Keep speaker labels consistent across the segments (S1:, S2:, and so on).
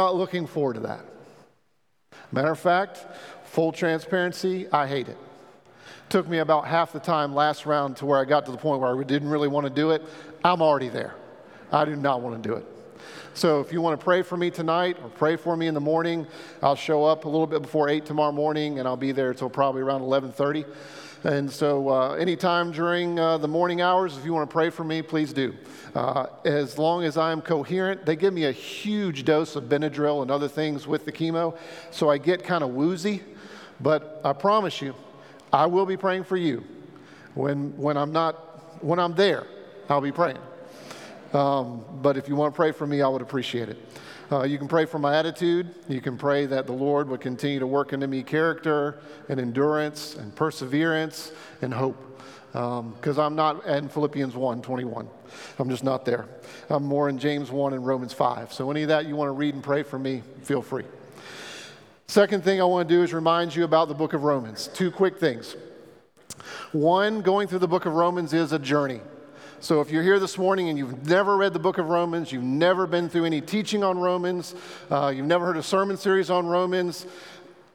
S1: not looking forward to that. Matter of fact, full transparency, I hate it. Took me about half the time last round to where I got to the point where I didn't really want to do it. I'm already there. I do not want to do it. So if you want to pray for me tonight or pray for me in the morning, I'll show up a little bit before 8 tomorrow morning and I'll be there until probably around 11:30. And so, uh, anytime during uh, the morning hours, if you want to pray for me, please do. Uh, as long as I'm coherent, they give me a huge dose of Benadryl and other things with the chemo, so I get kind of woozy. But I promise you, I will be praying for you. When, when I'm not, when I'm there, I'll be praying. Um, but if you want to pray for me, I would appreciate it. Uh, you can pray for my attitude. You can pray that the Lord would continue to work into me character and endurance and perseverance and hope. Because um, I'm not in Philippians 1 21. I'm just not there. I'm more in James 1 and Romans 5. So, any of that you want to read and pray for me, feel free. Second thing I want to do is remind you about the book of Romans. Two quick things. One, going through the book of Romans is a journey. So if you're here this morning and you've never read the book of Romans, you've never been through any teaching on Romans, uh, you've never heard a sermon series on Romans,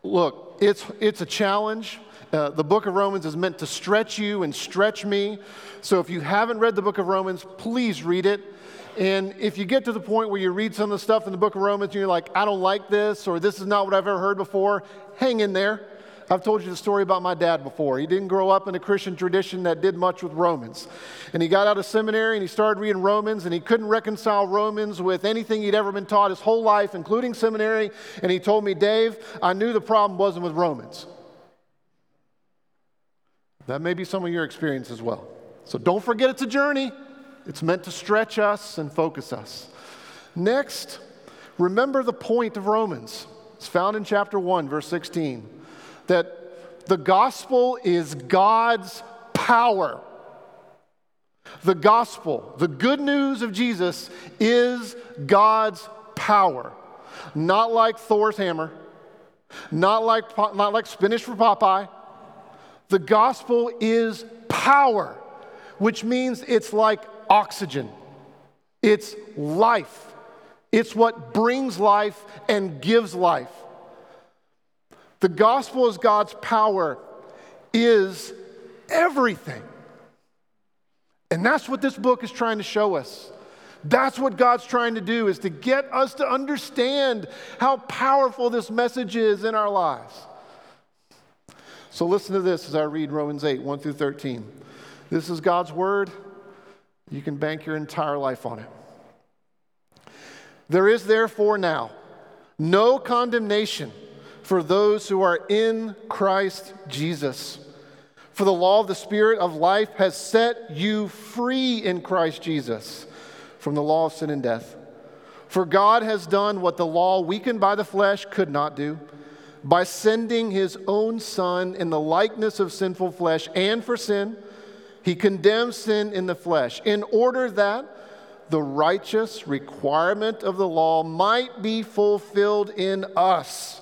S1: look, it's, it's a challenge. Uh, the book of Romans is meant to stretch you and stretch me. So if you haven't read the book of Romans, please read it. And if you get to the point where you read some of the stuff in the book of Romans and you're like, I don't like this, or this is not what I've ever heard before, hang in there. I've told you the story about my dad before. He didn't grow up in a Christian tradition that did much with Romans. And he got out of seminary and he started reading Romans, and he couldn't reconcile Romans with anything he'd ever been taught his whole life, including seminary. And he told me, Dave, I knew the problem wasn't with Romans. That may be some of your experience as well. So don't forget it's a journey, it's meant to stretch us and focus us. Next, remember the point of Romans. It's found in chapter 1, verse 16 that the gospel is God's power. The gospel, the good news of Jesus, is God's power. Not like Thor's hammer, not like, not like spinach for Popeye. The gospel is power, which means it's like oxygen, it's life. It's what brings life and gives life. The gospel is God's power is everything. And that's what this book is trying to show us. That's what God's trying to do is to get us to understand how powerful this message is in our lives. So listen to this as I read Romans 8, 1 through 13. This is God's word. You can bank your entire life on it. There is therefore now no condemnation for those who are in Christ Jesus. For the law of the Spirit of life has set you free in Christ Jesus from the law of sin and death. For God has done what the law, weakened by the flesh, could not do. By sending his own Son in the likeness of sinful flesh and for sin, he condemns sin in the flesh, in order that the righteous requirement of the law might be fulfilled in us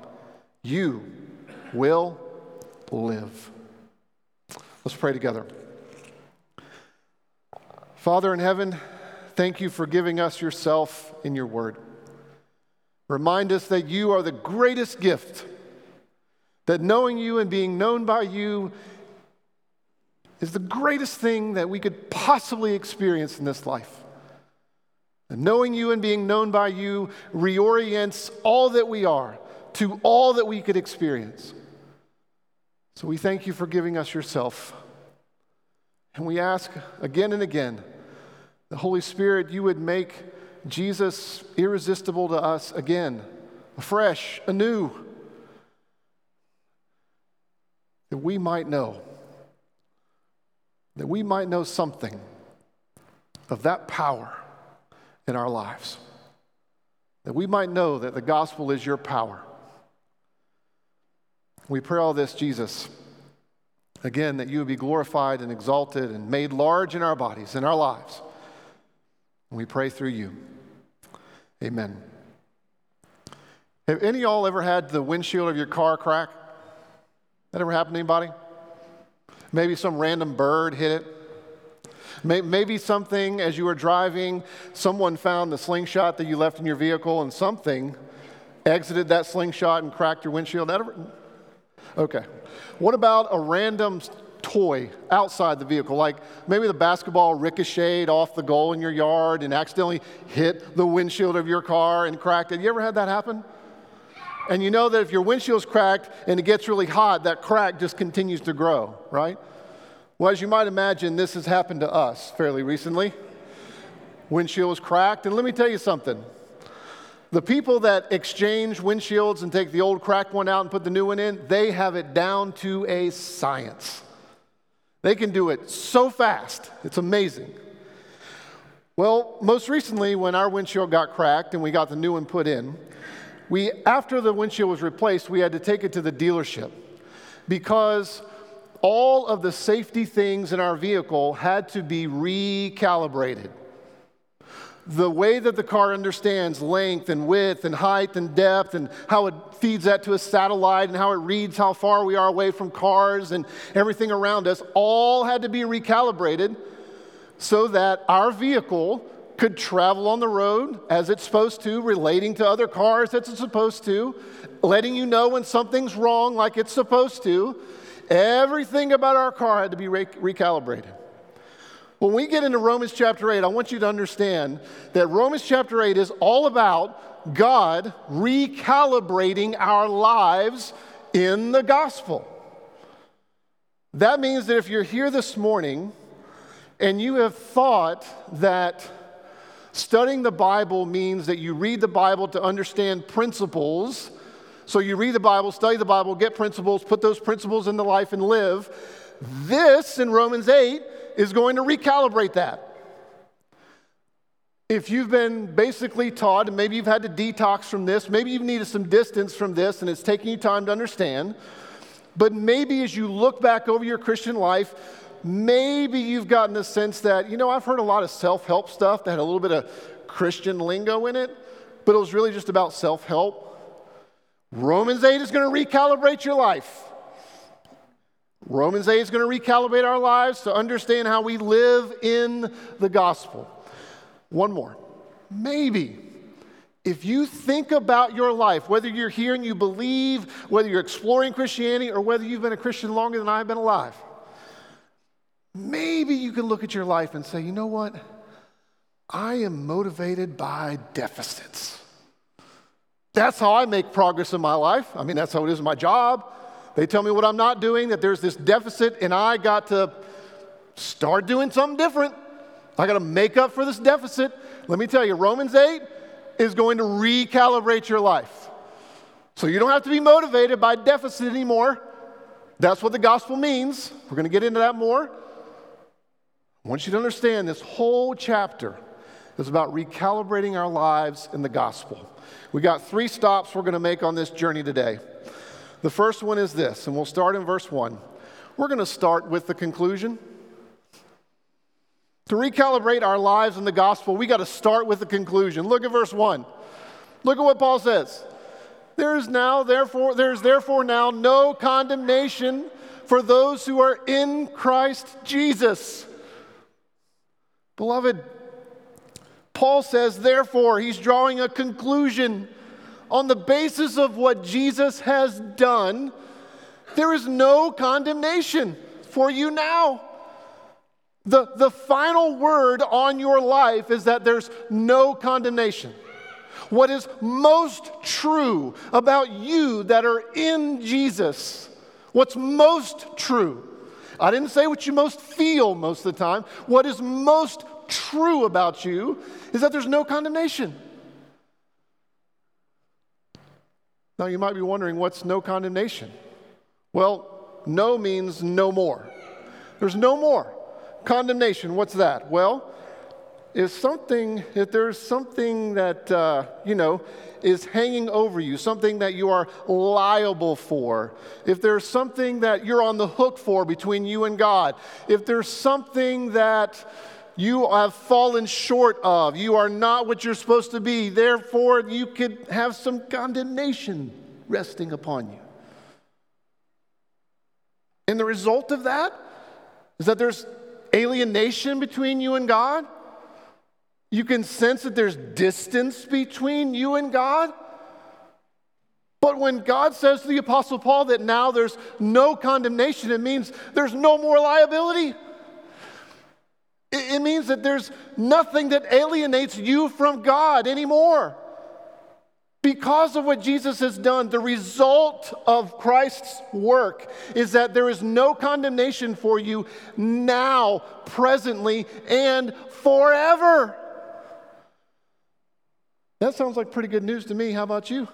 S1: you will live. Let's pray together. Father in heaven, thank you for giving us yourself in your word. Remind us that you are the greatest gift, that knowing you and being known by you is the greatest thing that we could possibly experience in this life. And knowing you and being known by you reorients all that we are to all that we could experience. So we thank you for giving us yourself. And we ask again and again, the Holy Spirit, you would make Jesus irresistible to us again, afresh, anew, that we might know, that we might know something of that power in our lives. That we might know that the gospel is your power. We pray all this, Jesus, again, that you would be glorified and exalted and made large in our bodies, in our lives. And we pray through you. Amen. Have any of y'all ever had the windshield of your car crack? That ever happened to anybody? Maybe some random bird hit it. Maybe something as you were driving, someone found the slingshot that you left in your vehicle and something exited that slingshot and cracked your windshield. Ever? Okay. What about a random toy outside the vehicle? Like maybe the basketball ricocheted off the goal in your yard and accidentally hit the windshield of your car and cracked it. You ever had that happen? And you know that if your windshield's cracked and it gets really hot, that crack just continues to grow, right? Well, as you might imagine, this has happened to us fairly recently. Windshield was cracked, and let me tell you something. The people that exchange windshields and take the old cracked one out and put the new one in, they have it down to a science. They can do it so fast, it's amazing. Well, most recently, when our windshield got cracked and we got the new one put in, we, after the windshield was replaced, we had to take it to the dealership because all of the safety things in our vehicle had to be recalibrated. The way that the car understands length and width and height and depth and how it feeds that to a satellite and how it reads how far we are away from cars and everything around us all had to be recalibrated so that our vehicle could travel on the road as it's supposed to, relating to other cars as it's supposed to, letting you know when something's wrong like it's supposed to, Everything about our car had to be re- recalibrated. When we get into Romans chapter 8, I want you to understand that Romans chapter 8 is all about God recalibrating our lives in the gospel. That means that if you're here this morning and you have thought that studying the Bible means that you read the Bible to understand principles so you read the Bible, study the Bible, get principles, put those principles into life and live. This in Romans 8 is going to recalibrate that. If you've been basically taught, and maybe you've had to detox from this, maybe you've needed some distance from this, and it's taking you time to understand, but maybe as you look back over your Christian life, maybe you've gotten the sense that, you know, I've heard a lot of self help stuff that had a little bit of Christian lingo in it, but it was really just about self help. Romans 8 is going to recalibrate your life. Romans 8 is going to recalibrate our lives to understand how we live in the gospel. One more. Maybe if you think about your life, whether you're here and you believe, whether you're exploring Christianity, or whether you've been a Christian longer than I've been alive, maybe you can look at your life and say, you know what? I am motivated by deficits. That's how I make progress in my life. I mean, that's how it is in my job. They tell me what I'm not doing, that there's this deficit, and I got to start doing something different. I got to make up for this deficit. Let me tell you, Romans 8 is going to recalibrate your life. So you don't have to be motivated by deficit anymore. That's what the gospel means. We're going to get into that more. I want you to understand this whole chapter is about recalibrating our lives in the gospel. We got three stops we're going to make on this journey today. The first one is this, and we'll start in verse 1. We're going to start with the conclusion. To recalibrate our lives in the gospel, we got to start with the conclusion. Look at verse 1. Look at what Paul says. There is now, therefore, there is therefore now no condemnation for those who are in Christ Jesus. Beloved, Paul says, therefore, he's drawing a conclusion on the basis of what Jesus has done. There is no condemnation for you now. The, the final word on your life is that there's no condemnation. What is most true about you that are in Jesus, what's most true, I didn't say what you most feel most of the time. What is most true about you is that there's no condemnation. Now, you might be wondering what's no condemnation? Well, no means no more. There's no more. Condemnation, what's that? Well, if something, if there's something that, uh, you know, is hanging over you, something that you are liable for, if there's something that you're on the hook for between you and God, if there's something that you have fallen short of, you are not what you're supposed to be, therefore you could have some condemnation resting upon you. And the result of that is that there's alienation between you and God. You can sense that there's distance between you and God. But when God says to the Apostle Paul that now there's no condemnation, it means there's no more liability. It means that there's nothing that alienates you from God anymore. Because of what Jesus has done, the result of Christ's work is that there is no condemnation for you now, presently, and forever. That sounds like pretty good news to me. How about you?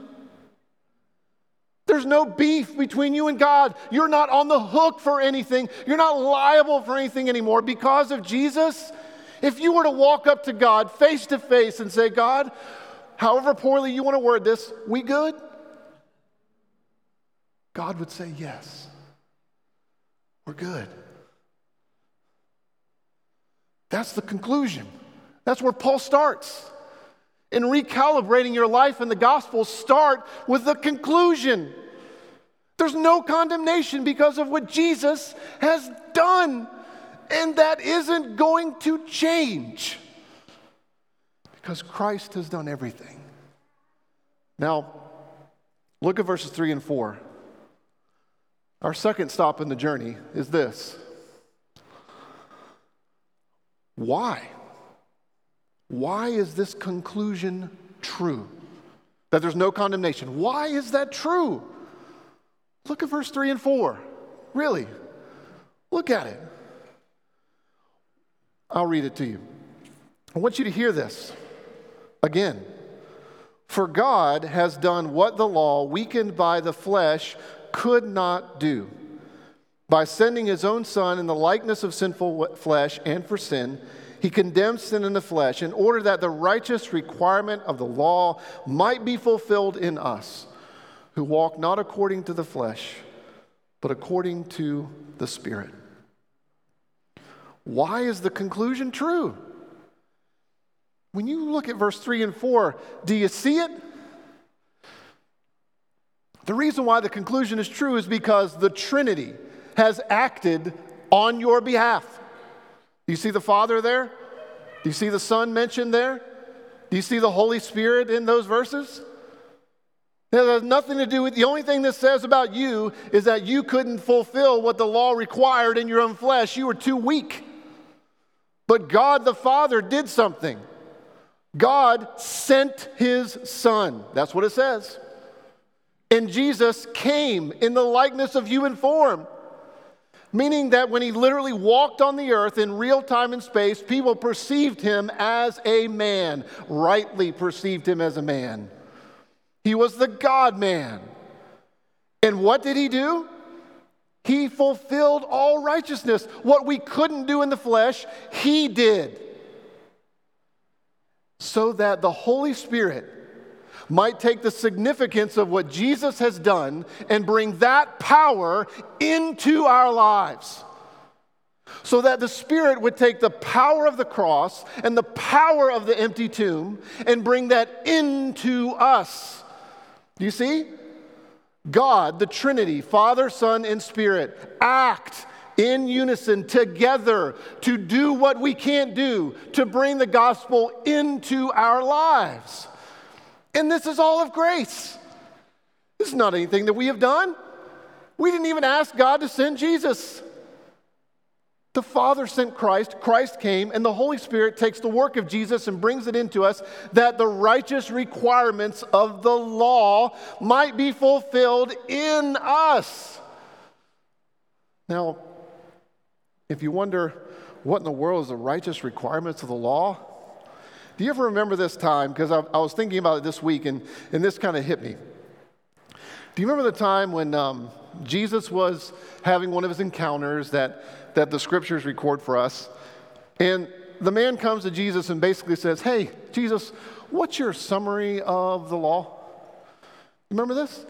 S1: There's no beef between you and God. You're not on the hook for anything. You're not liable for anything anymore. Because of Jesus, if you were to walk up to God face to face and say, God, however poorly you want to word this, we good? God would say, Yes, we're good. That's the conclusion. That's where Paul starts. In recalibrating your life in the gospel, start with the conclusion. There's no condemnation because of what Jesus has done, and that isn't going to change because Christ has done everything. Now, look at verses 3 and 4. Our second stop in the journey is this Why? Why is this conclusion true? That there's no condemnation. Why is that true? Look at verse 3 and 4. Really, look at it. I'll read it to you. I want you to hear this. Again, for God has done what the law, weakened by the flesh, could not do. By sending his own Son in the likeness of sinful flesh and for sin, he condemned sin in the flesh in order that the righteous requirement of the law might be fulfilled in us, who walk not according to the flesh, but according to the Spirit. Why is the conclusion true? When you look at verse 3 and 4, do you see it? The reason why the conclusion is true is because the Trinity has acted on your behalf. Do you see the Father there? Do you see the Son mentioned there? Do you see the Holy Spirit in those verses? It has nothing to do with the only thing this says about you is that you couldn't fulfill what the law required in your own flesh. You were too weak. But God the Father did something. God sent his son. That's what it says. And Jesus came in the likeness of human form. Meaning that when he literally walked on the earth in real time and space, people perceived him as a man, rightly perceived him as a man. He was the God man. And what did he do? He fulfilled all righteousness. What we couldn't do in the flesh, he did so that the Holy Spirit might take the significance of what Jesus has done and bring that power into our lives. So that the Spirit would take the power of the cross and the power of the empty tomb and bring that into us. Do you see? God, the Trinity, Father, Son, and Spirit, act in unison together to do what we can't do, to bring the gospel into our lives. And this is all of grace. This is not anything that we have done. We didn't even ask God to send Jesus. The Father sent Christ, Christ came, and the Holy Spirit takes the work of Jesus and brings it into us that the righteous requirements of the law might be fulfilled in us. Now, if you wonder what in the world is the righteous requirements of the law, do you ever remember this time? Because I, I was thinking about it this week and, and this kind of hit me. Do you remember the time when um, Jesus was having one of his encounters that that the scriptures record for us. And the man comes to Jesus and basically says, Hey, Jesus, what's your summary of the law? Remember this?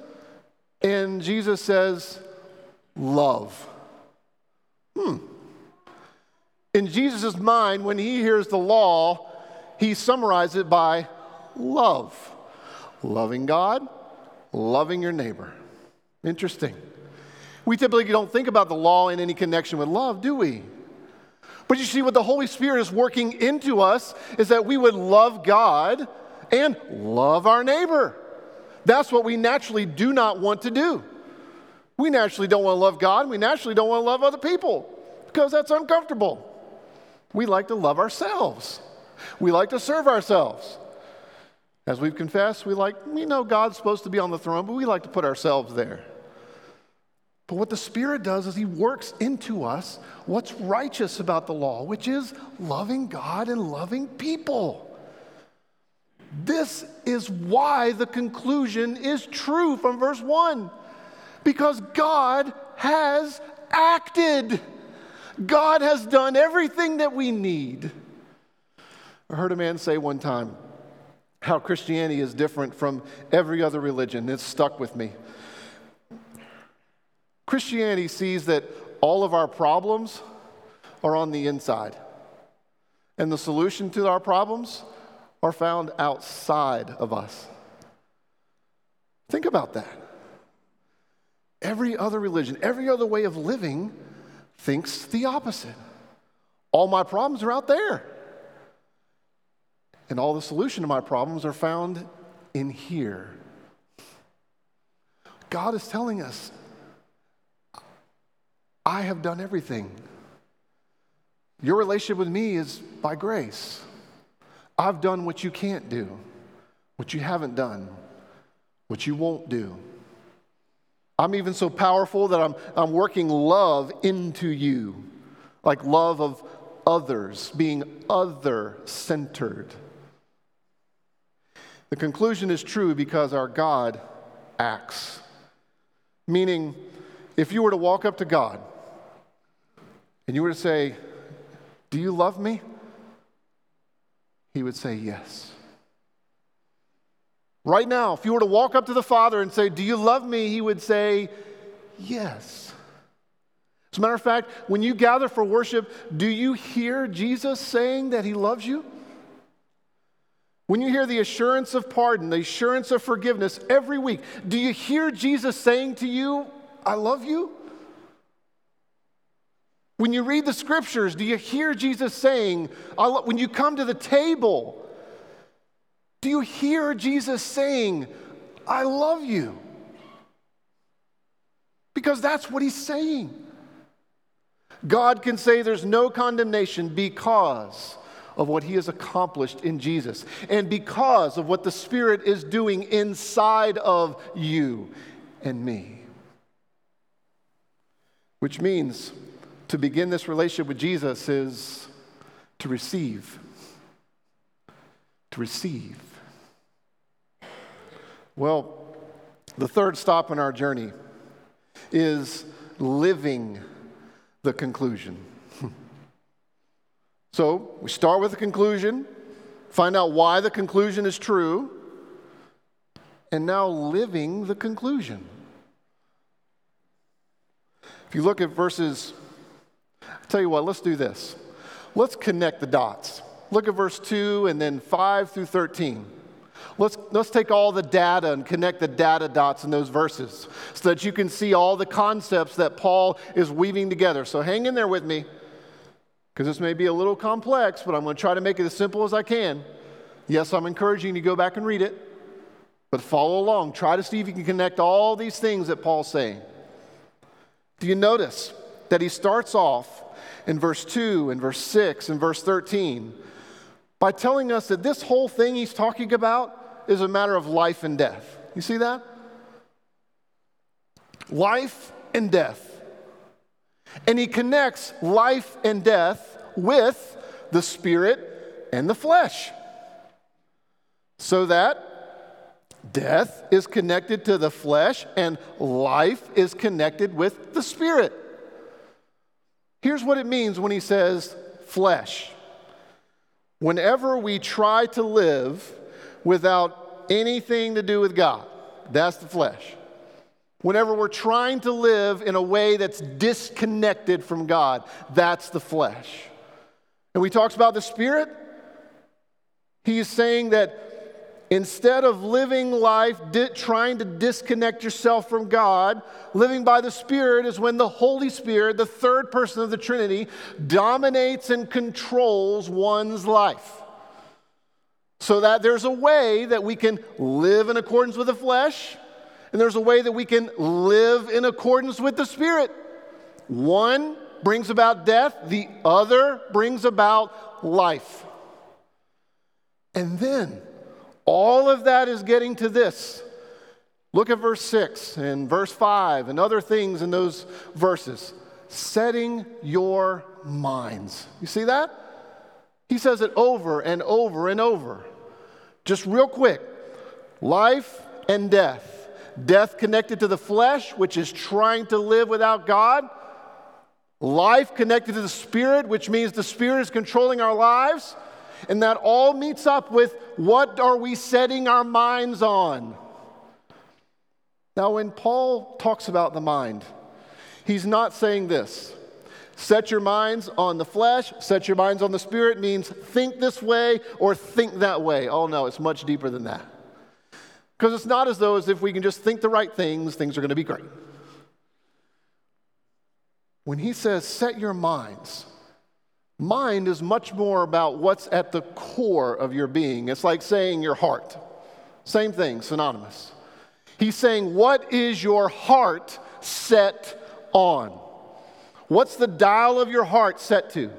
S1: And Jesus says, Love. Hmm. In Jesus' mind, when he hears the law, he summarizes it by love. Loving God, loving your neighbor. Interesting. We typically don't think about the law in any connection with love, do we? But you see, what the Holy Spirit is working into us is that we would love God and love our neighbor. That's what we naturally do not want to do. We naturally don't want to love God. We naturally don't want to love other people because that's uncomfortable. We like to love ourselves. We like to serve ourselves. As we've confessed, we like, we know God's supposed to be on the throne, but we like to put ourselves there. But what the Spirit does is He works into us what's righteous about the law, which is loving God and loving people. This is why the conclusion is true from verse 1 because God has acted. God has done everything that we need. I heard a man say one time how Christianity is different from every other religion. It stuck with me. Christianity sees that all of our problems are on the inside, and the solution to our problems are found outside of us. Think about that. Every other religion, every other way of living thinks the opposite. All my problems are out there. And all the solution to my problems are found in here. God is telling us I have done everything. Your relationship with me is by grace. I've done what you can't do, what you haven't done, what you won't do. I'm even so powerful that I'm, I'm working love into you, like love of others, being other centered. The conclusion is true because our God acts. Meaning, if you were to walk up to God and you were to say, Do you love me? He would say, Yes. Right now, if you were to walk up to the Father and say, Do you love me? He would say, Yes. As a matter of fact, when you gather for worship, do you hear Jesus saying that He loves you? When you hear the assurance of pardon, the assurance of forgiveness every week, do you hear Jesus saying to you, I love you? When you read the scriptures, do you hear Jesus saying, when you come to the table, do you hear Jesus saying, I love you? Because that's what he's saying. God can say there's no condemnation because of what he has accomplished in Jesus and because of what the Spirit is doing inside of you and me. Which means to begin this relationship with Jesus is to receive. To receive. Well, the third stop in our journey is living the conclusion. So we start with the conclusion, find out why the conclusion is true, and now living the conclusion. If you look at verses I tell you what, let's do this. Let's connect the dots. Look at verse 2 and then 5 through 13. Let's, let's take all the data and connect the data dots in those verses so that you can see all the concepts that Paul is weaving together. So hang in there with me because this may be a little complex, but I'm going to try to make it as simple as I can. Yes, I'm encouraging you to go back and read it, but follow along. Try to see if you can connect all these things that Paul's saying. Do you notice that he starts off in verse 2 and verse 6 and verse 13 by telling us that this whole thing he's talking about is a matter of life and death? You see that? Life and death. And he connects life and death with the spirit and the flesh. So that death is connected to the flesh and life is connected with the spirit. Here's what it means when he says flesh. Whenever we try to live without anything to do with God, that's the flesh. Whenever we're trying to live in a way that's disconnected from God, that's the flesh. And we talks about the spirit. He's saying that Instead of living life di- trying to disconnect yourself from God, living by the Spirit is when the Holy Spirit, the third person of the Trinity, dominates and controls one's life. So that there's a way that we can live in accordance with the flesh, and there's a way that we can live in accordance with the Spirit. One brings about death, the other brings about life. And then, all of that is getting to this. Look at verse 6 and verse 5 and other things in those verses. Setting your minds. You see that? He says it over and over and over. Just real quick life and death. Death connected to the flesh, which is trying to live without God. Life connected to the spirit, which means the spirit is controlling our lives. And that all meets up with what are we setting our minds on? Now, when Paul talks about the mind, he's not saying this. Set your minds on the flesh, set your minds on the spirit means think this way or think that way. Oh no, it's much deeper than that. Because it's not as though as if we can just think the right things, things are going to be great. When he says set your minds, Mind is much more about what's at the core of your being. It's like saying your heart. Same thing, synonymous. He's saying, What is your heart set on? What's the dial of your heart set to?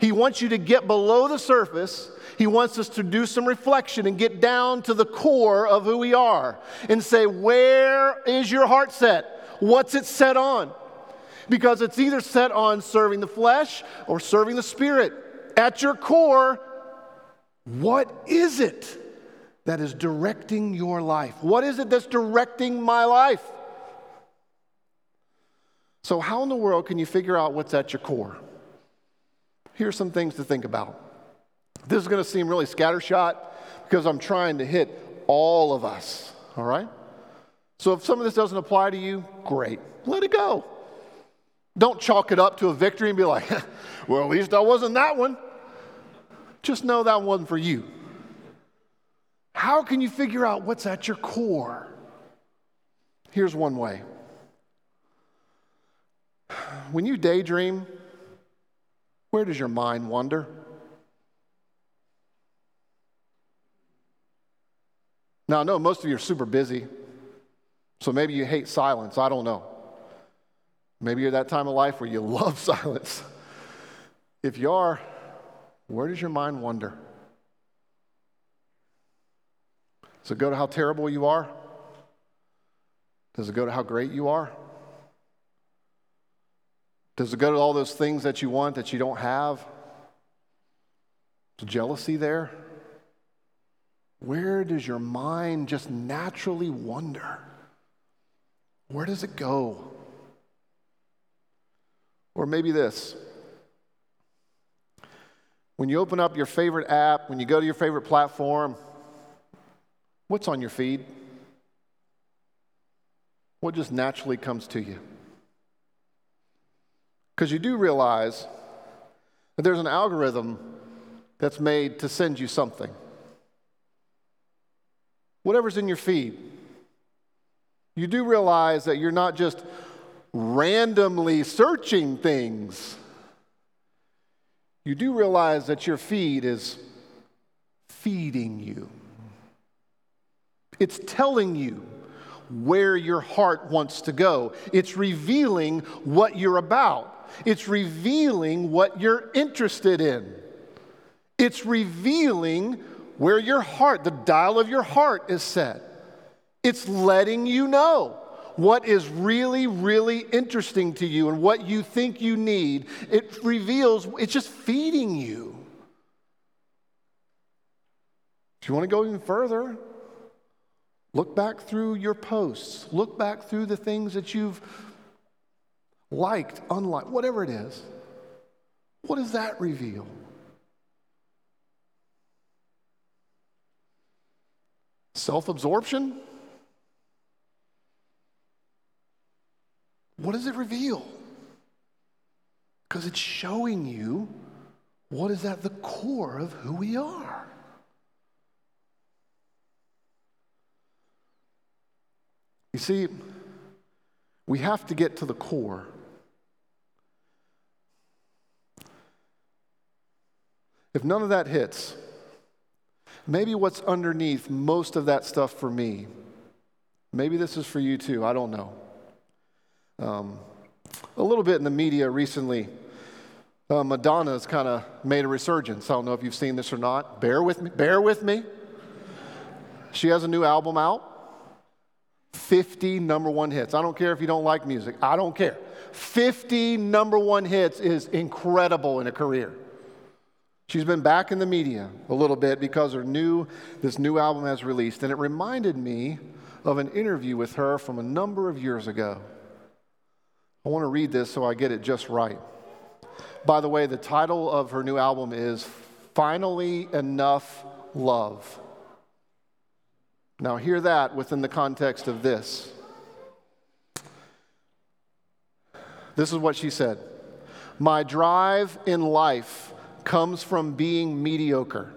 S1: He wants you to get below the surface. He wants us to do some reflection and get down to the core of who we are and say, Where is your heart set? What's it set on? because it's either set on serving the flesh or serving the spirit. At your core, what is it that is directing your life? What is it that's directing my life? So, how in the world can you figure out what's at your core? Here's some things to think about. This is going to seem really scattershot because I'm trying to hit all of us, all right? So, if some of this doesn't apply to you, great. Let it go. Don't chalk it up to a victory and be like, well, at least I wasn't that one. Just know that wasn't for you. How can you figure out what's at your core? Here's one way. When you daydream, where does your mind wander? Now, I know most of you are super busy, so maybe you hate silence. I don't know. Maybe you're that time of life where you love silence. If you are, where does your mind wander? Does it go to how terrible you are? Does it go to how great you are? Does it go to all those things that you want that you don't have? Is jealousy there? Where does your mind just naturally wander? Where does it go? Or maybe this. When you open up your favorite app, when you go to your favorite platform, what's on your feed? What just naturally comes to you? Because you do realize that there's an algorithm that's made to send you something. Whatever's in your feed, you do realize that you're not just randomly searching things. You do realize that your feed is feeding you. It's telling you where your heart wants to go. It's revealing what you're about. It's revealing what you're interested in. It's revealing where your heart, the dial of your heart is set. It's letting you know what is really, really interesting to you and what you think you need. It reveals, it's just feeding you. If you want to go even further, look back through your posts, look back through the things that you've liked, unliked, whatever it is. What does that reveal? Self absorption? What does it reveal? Because it's showing you what is at the core of who we are. You see, we have to get to the core. If none of that hits, maybe what's underneath most of that stuff for me, maybe this is for you too, I don't know. Um, a little bit in the media recently, uh, Madonna's kind of made a resurgence. I don't know if you've seen this or not. Bear with me. Bear with me. She has a new album out. 50 number one hits. I don't care if you don't like music. I don't care. 50 number one hits is incredible in a career. She's been back in the media a little bit because her new this new album has released and it reminded me of an interview with her from a number of years ago. I want to read this so I get it just right. By the way, the title of her new album is Finally Enough Love. Now, hear that within the context of this. This is what she said My drive in life comes from being mediocre.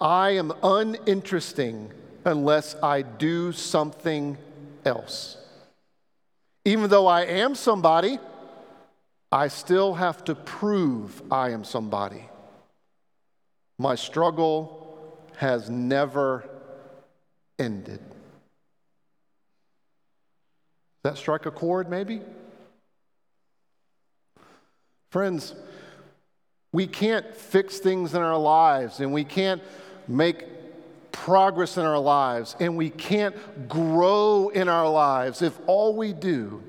S1: I am uninteresting unless I do something else. Even though I am somebody, I still have to prove I am somebody. My struggle has never ended. Does that strike a chord, maybe? Friends, we can't fix things in our lives and we can't make progress in our lives and we can't grow in our lives if all we do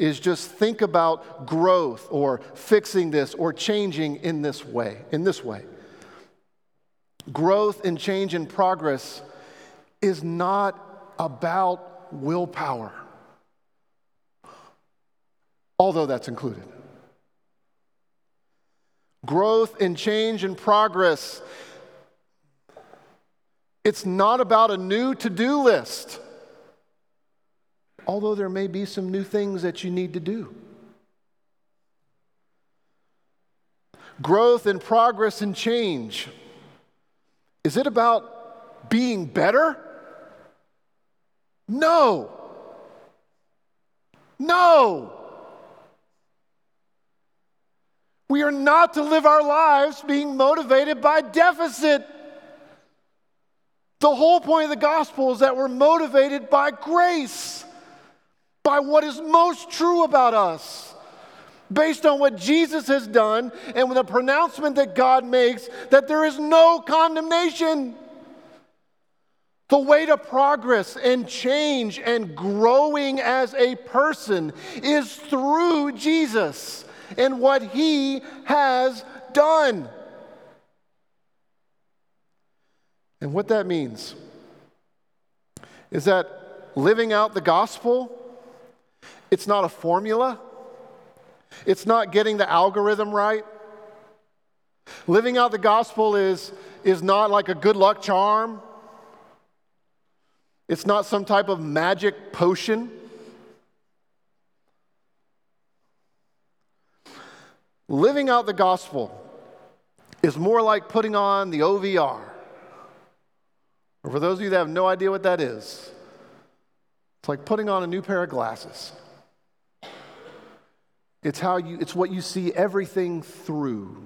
S1: is just think about growth or fixing this or changing in this way in this way. Growth and change and progress is not about willpower although that's included growth and change and progress it's not about a new to do list, although there may be some new things that you need to do. Growth and progress and change. Is it about being better? No. No. We are not to live our lives being motivated by deficit. The whole point of the gospel is that we're motivated by grace, by what is most true about us, based on what Jesus has done and with the pronouncement that God makes that there is no condemnation. The way to progress and change and growing as a person is through Jesus and what he has done. And what that means is that living out the gospel, it's not a formula, it's not getting the algorithm right. Living out the gospel is, is not like a good luck charm. It's not some type of magic potion. Living out the gospel is more like putting on the OVR Or for those of you that have no idea what that is, it's like putting on a new pair of glasses. It's how you it's what you see everything through.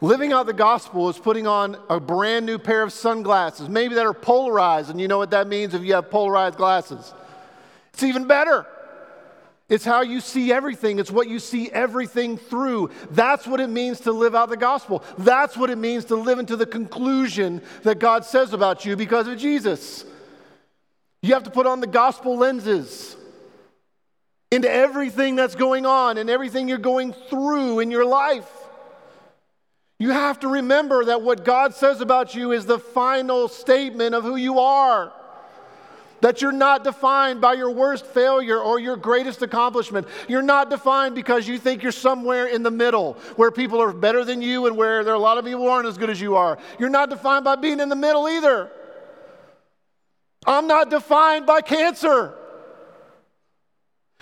S1: Living out the gospel is putting on a brand new pair of sunglasses, maybe that are polarized, and you know what that means if you have polarized glasses. It's even better. It's how you see everything. It's what you see everything through. That's what it means to live out the gospel. That's what it means to live into the conclusion that God says about you because of Jesus. You have to put on the gospel lenses into everything that's going on and everything you're going through in your life. You have to remember that what God says about you is the final statement of who you are. That you're not defined by your worst failure or your greatest accomplishment. You're not defined because you think you're somewhere in the middle where people are better than you and where there are a lot of people who aren't as good as you are. You're not defined by being in the middle either. I'm not defined by cancer.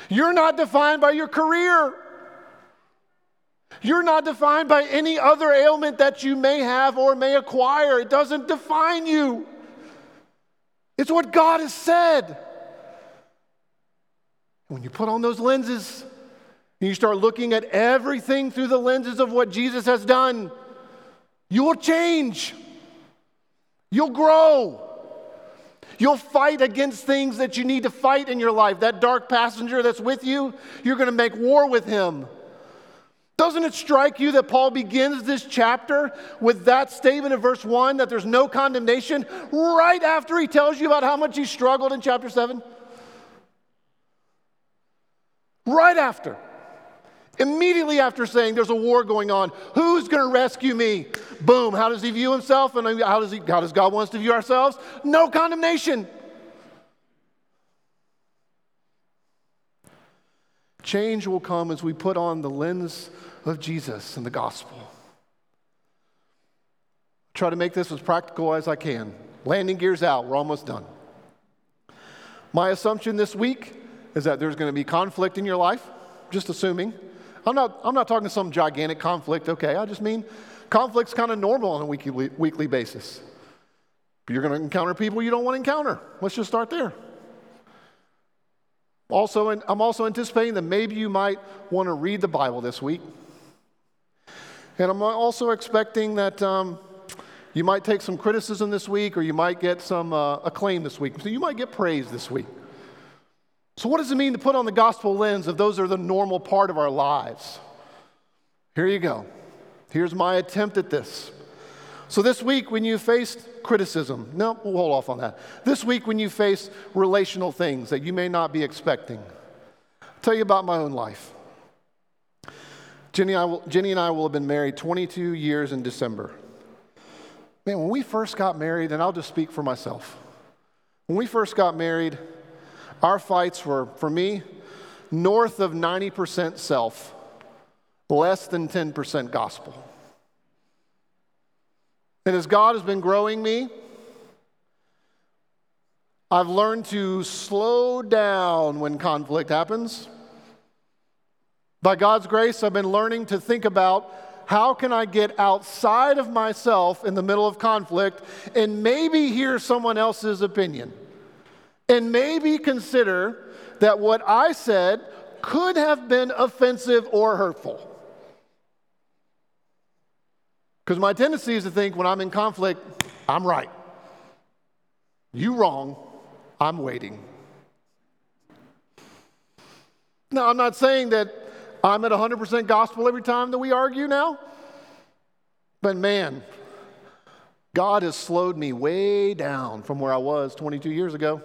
S1: You're not defined by your career. You're not defined by any other ailment that you may have or may acquire. It doesn't define you. It's what God has said. When you put on those lenses and you start looking at everything through the lenses of what Jesus has done, you will change. You'll grow. You'll fight against things that you need to fight in your life. That dark passenger that's with you, you're going to make war with him. Doesn't it strike you that Paul begins this chapter with that statement in verse 1 that there's no condemnation right after he tells you about how much he struggled in chapter 7? Right after. Immediately after saying there's a war going on, who's going to rescue me? Boom. How does he view himself? And how does, he, how does God want us to view ourselves? No condemnation. Change will come as we put on the lens of Jesus and the gospel. Try to make this as practical as I can. Landing gears out, we're almost done. My assumption this week is that there's going to be conflict in your life, just assuming. I'm not, I'm not talking some gigantic conflict, okay? I just mean conflict's kind of normal on a weekly, weekly basis. But you're going to encounter people you don't want to encounter. Let's just start there. Also, I'm also anticipating that maybe you might want to read the Bible this week. And I'm also expecting that um, you might take some criticism this week or you might get some uh, acclaim this week. So you might get praise this week. So, what does it mean to put on the gospel lens if those are the normal part of our lives? Here you go. Here's my attempt at this. So, this week, when you faced criticism, no, we'll hold off on that. This week, when you face relational things that you may not be expecting, I'll tell you about my own life. Jenny, will, Jenny, and I will have been married 22 years in December. Man, when we first got married, and I'll just speak for myself, when we first got married, our fights were, for me, north of 90% self, less than 10% gospel. And as God has been growing me, I've learned to slow down when conflict happens by God's grace, I've been learning to think about how can I get outside of myself in the middle of conflict and maybe hear someone else's opinion. And maybe consider that what I said could have been offensive or hurtful. Because my tendency is to think when I'm in conflict, I'm right. You wrong, I'm waiting. Now, I'm not saying that I'm at 100% gospel every time that we argue now. But man, God has slowed me way down from where I was 22 years ago.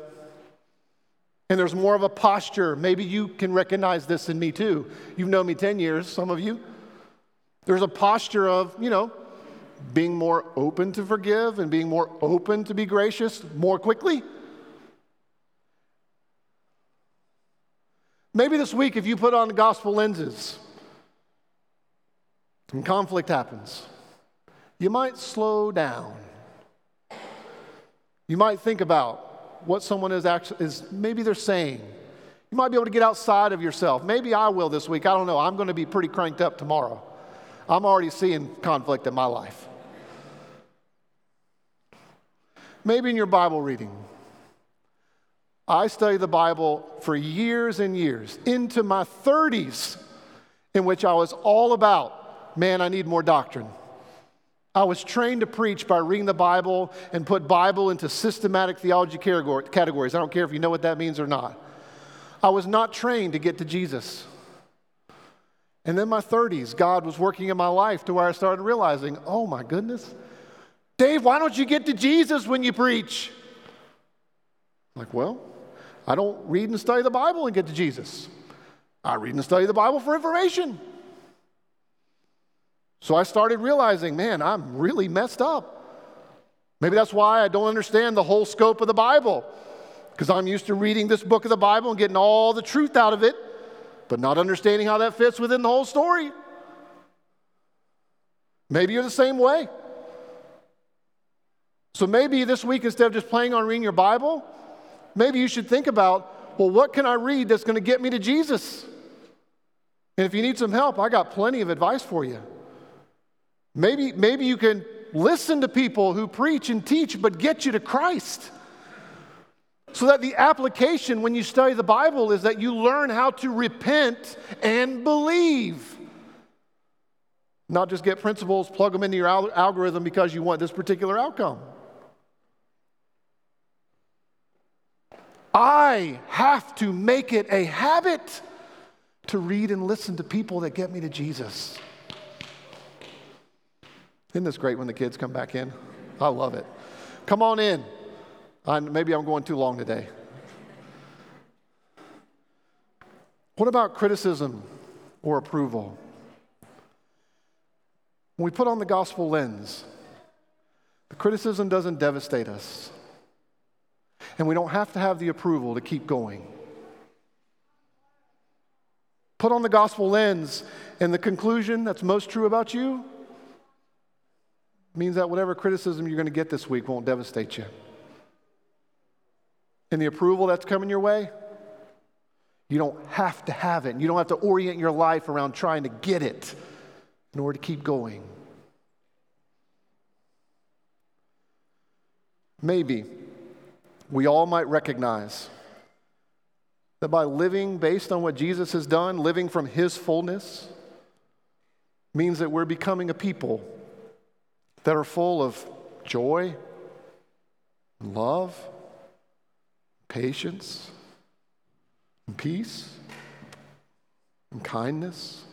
S1: And there's more of a posture. Maybe you can recognize this in me too. You've known me 10 years, some of you. There's a posture of, you know, being more open to forgive and being more open to be gracious more quickly. Maybe this week, if you put on gospel lenses and conflict happens, you might slow down. You might think about what someone is actually is maybe they're saying. You might be able to get outside of yourself. Maybe I will this week. I don't know. I'm going to be pretty cranked up tomorrow. I'm already seeing conflict in my life. maybe in your Bible reading. I studied the Bible for years and years, into my 30s, in which I was all about, man, I need more doctrine. I was trained to preach by reading the Bible and put Bible into systematic theology categories. I don't care if you know what that means or not. I was not trained to get to Jesus. And then my 30s, God was working in my life to where I started realizing, oh my goodness, Dave, why don't you get to Jesus when you preach? Like, well, I don't read and study the Bible and get to Jesus. I read and study the Bible for information. So I started realizing, man, I'm really messed up. Maybe that's why I don't understand the whole scope of the Bible, because I'm used to reading this book of the Bible and getting all the truth out of it, but not understanding how that fits within the whole story. Maybe you're the same way. So maybe this week, instead of just playing on reading your Bible, maybe you should think about, well, what can I read that's going to get me to Jesus? And if you need some help, I got plenty of advice for you. Maybe, maybe you can listen to people who preach and teach, but get you to Christ. So that the application when you study the Bible is that you learn how to repent and believe. Not just get principles, plug them into your algorithm because you want this particular outcome. I have to make it a habit to read and listen to people that get me to Jesus. Isn't this great when the kids come back in? I love it. Come on in. I, maybe I'm going too long today. What about criticism or approval? When we put on the gospel lens, the criticism doesn't devastate us. And we don't have to have the approval to keep going. Put on the gospel lens, and the conclusion that's most true about you means that whatever criticism you're going to get this week won't devastate you. And the approval that's coming your way, you don't have to have it. You don't have to orient your life around trying to get it in order to keep going. Maybe we all might recognize that by living based on what Jesus has done, living from his fullness, means that we're becoming a people that are full of joy, love, patience, and peace, and kindness,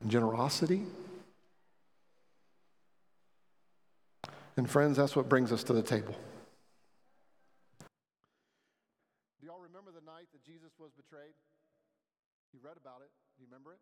S1: and generosity. And friends, that's what brings us to the table. Do y'all remember the night that Jesus was You read about it. Do you remember it?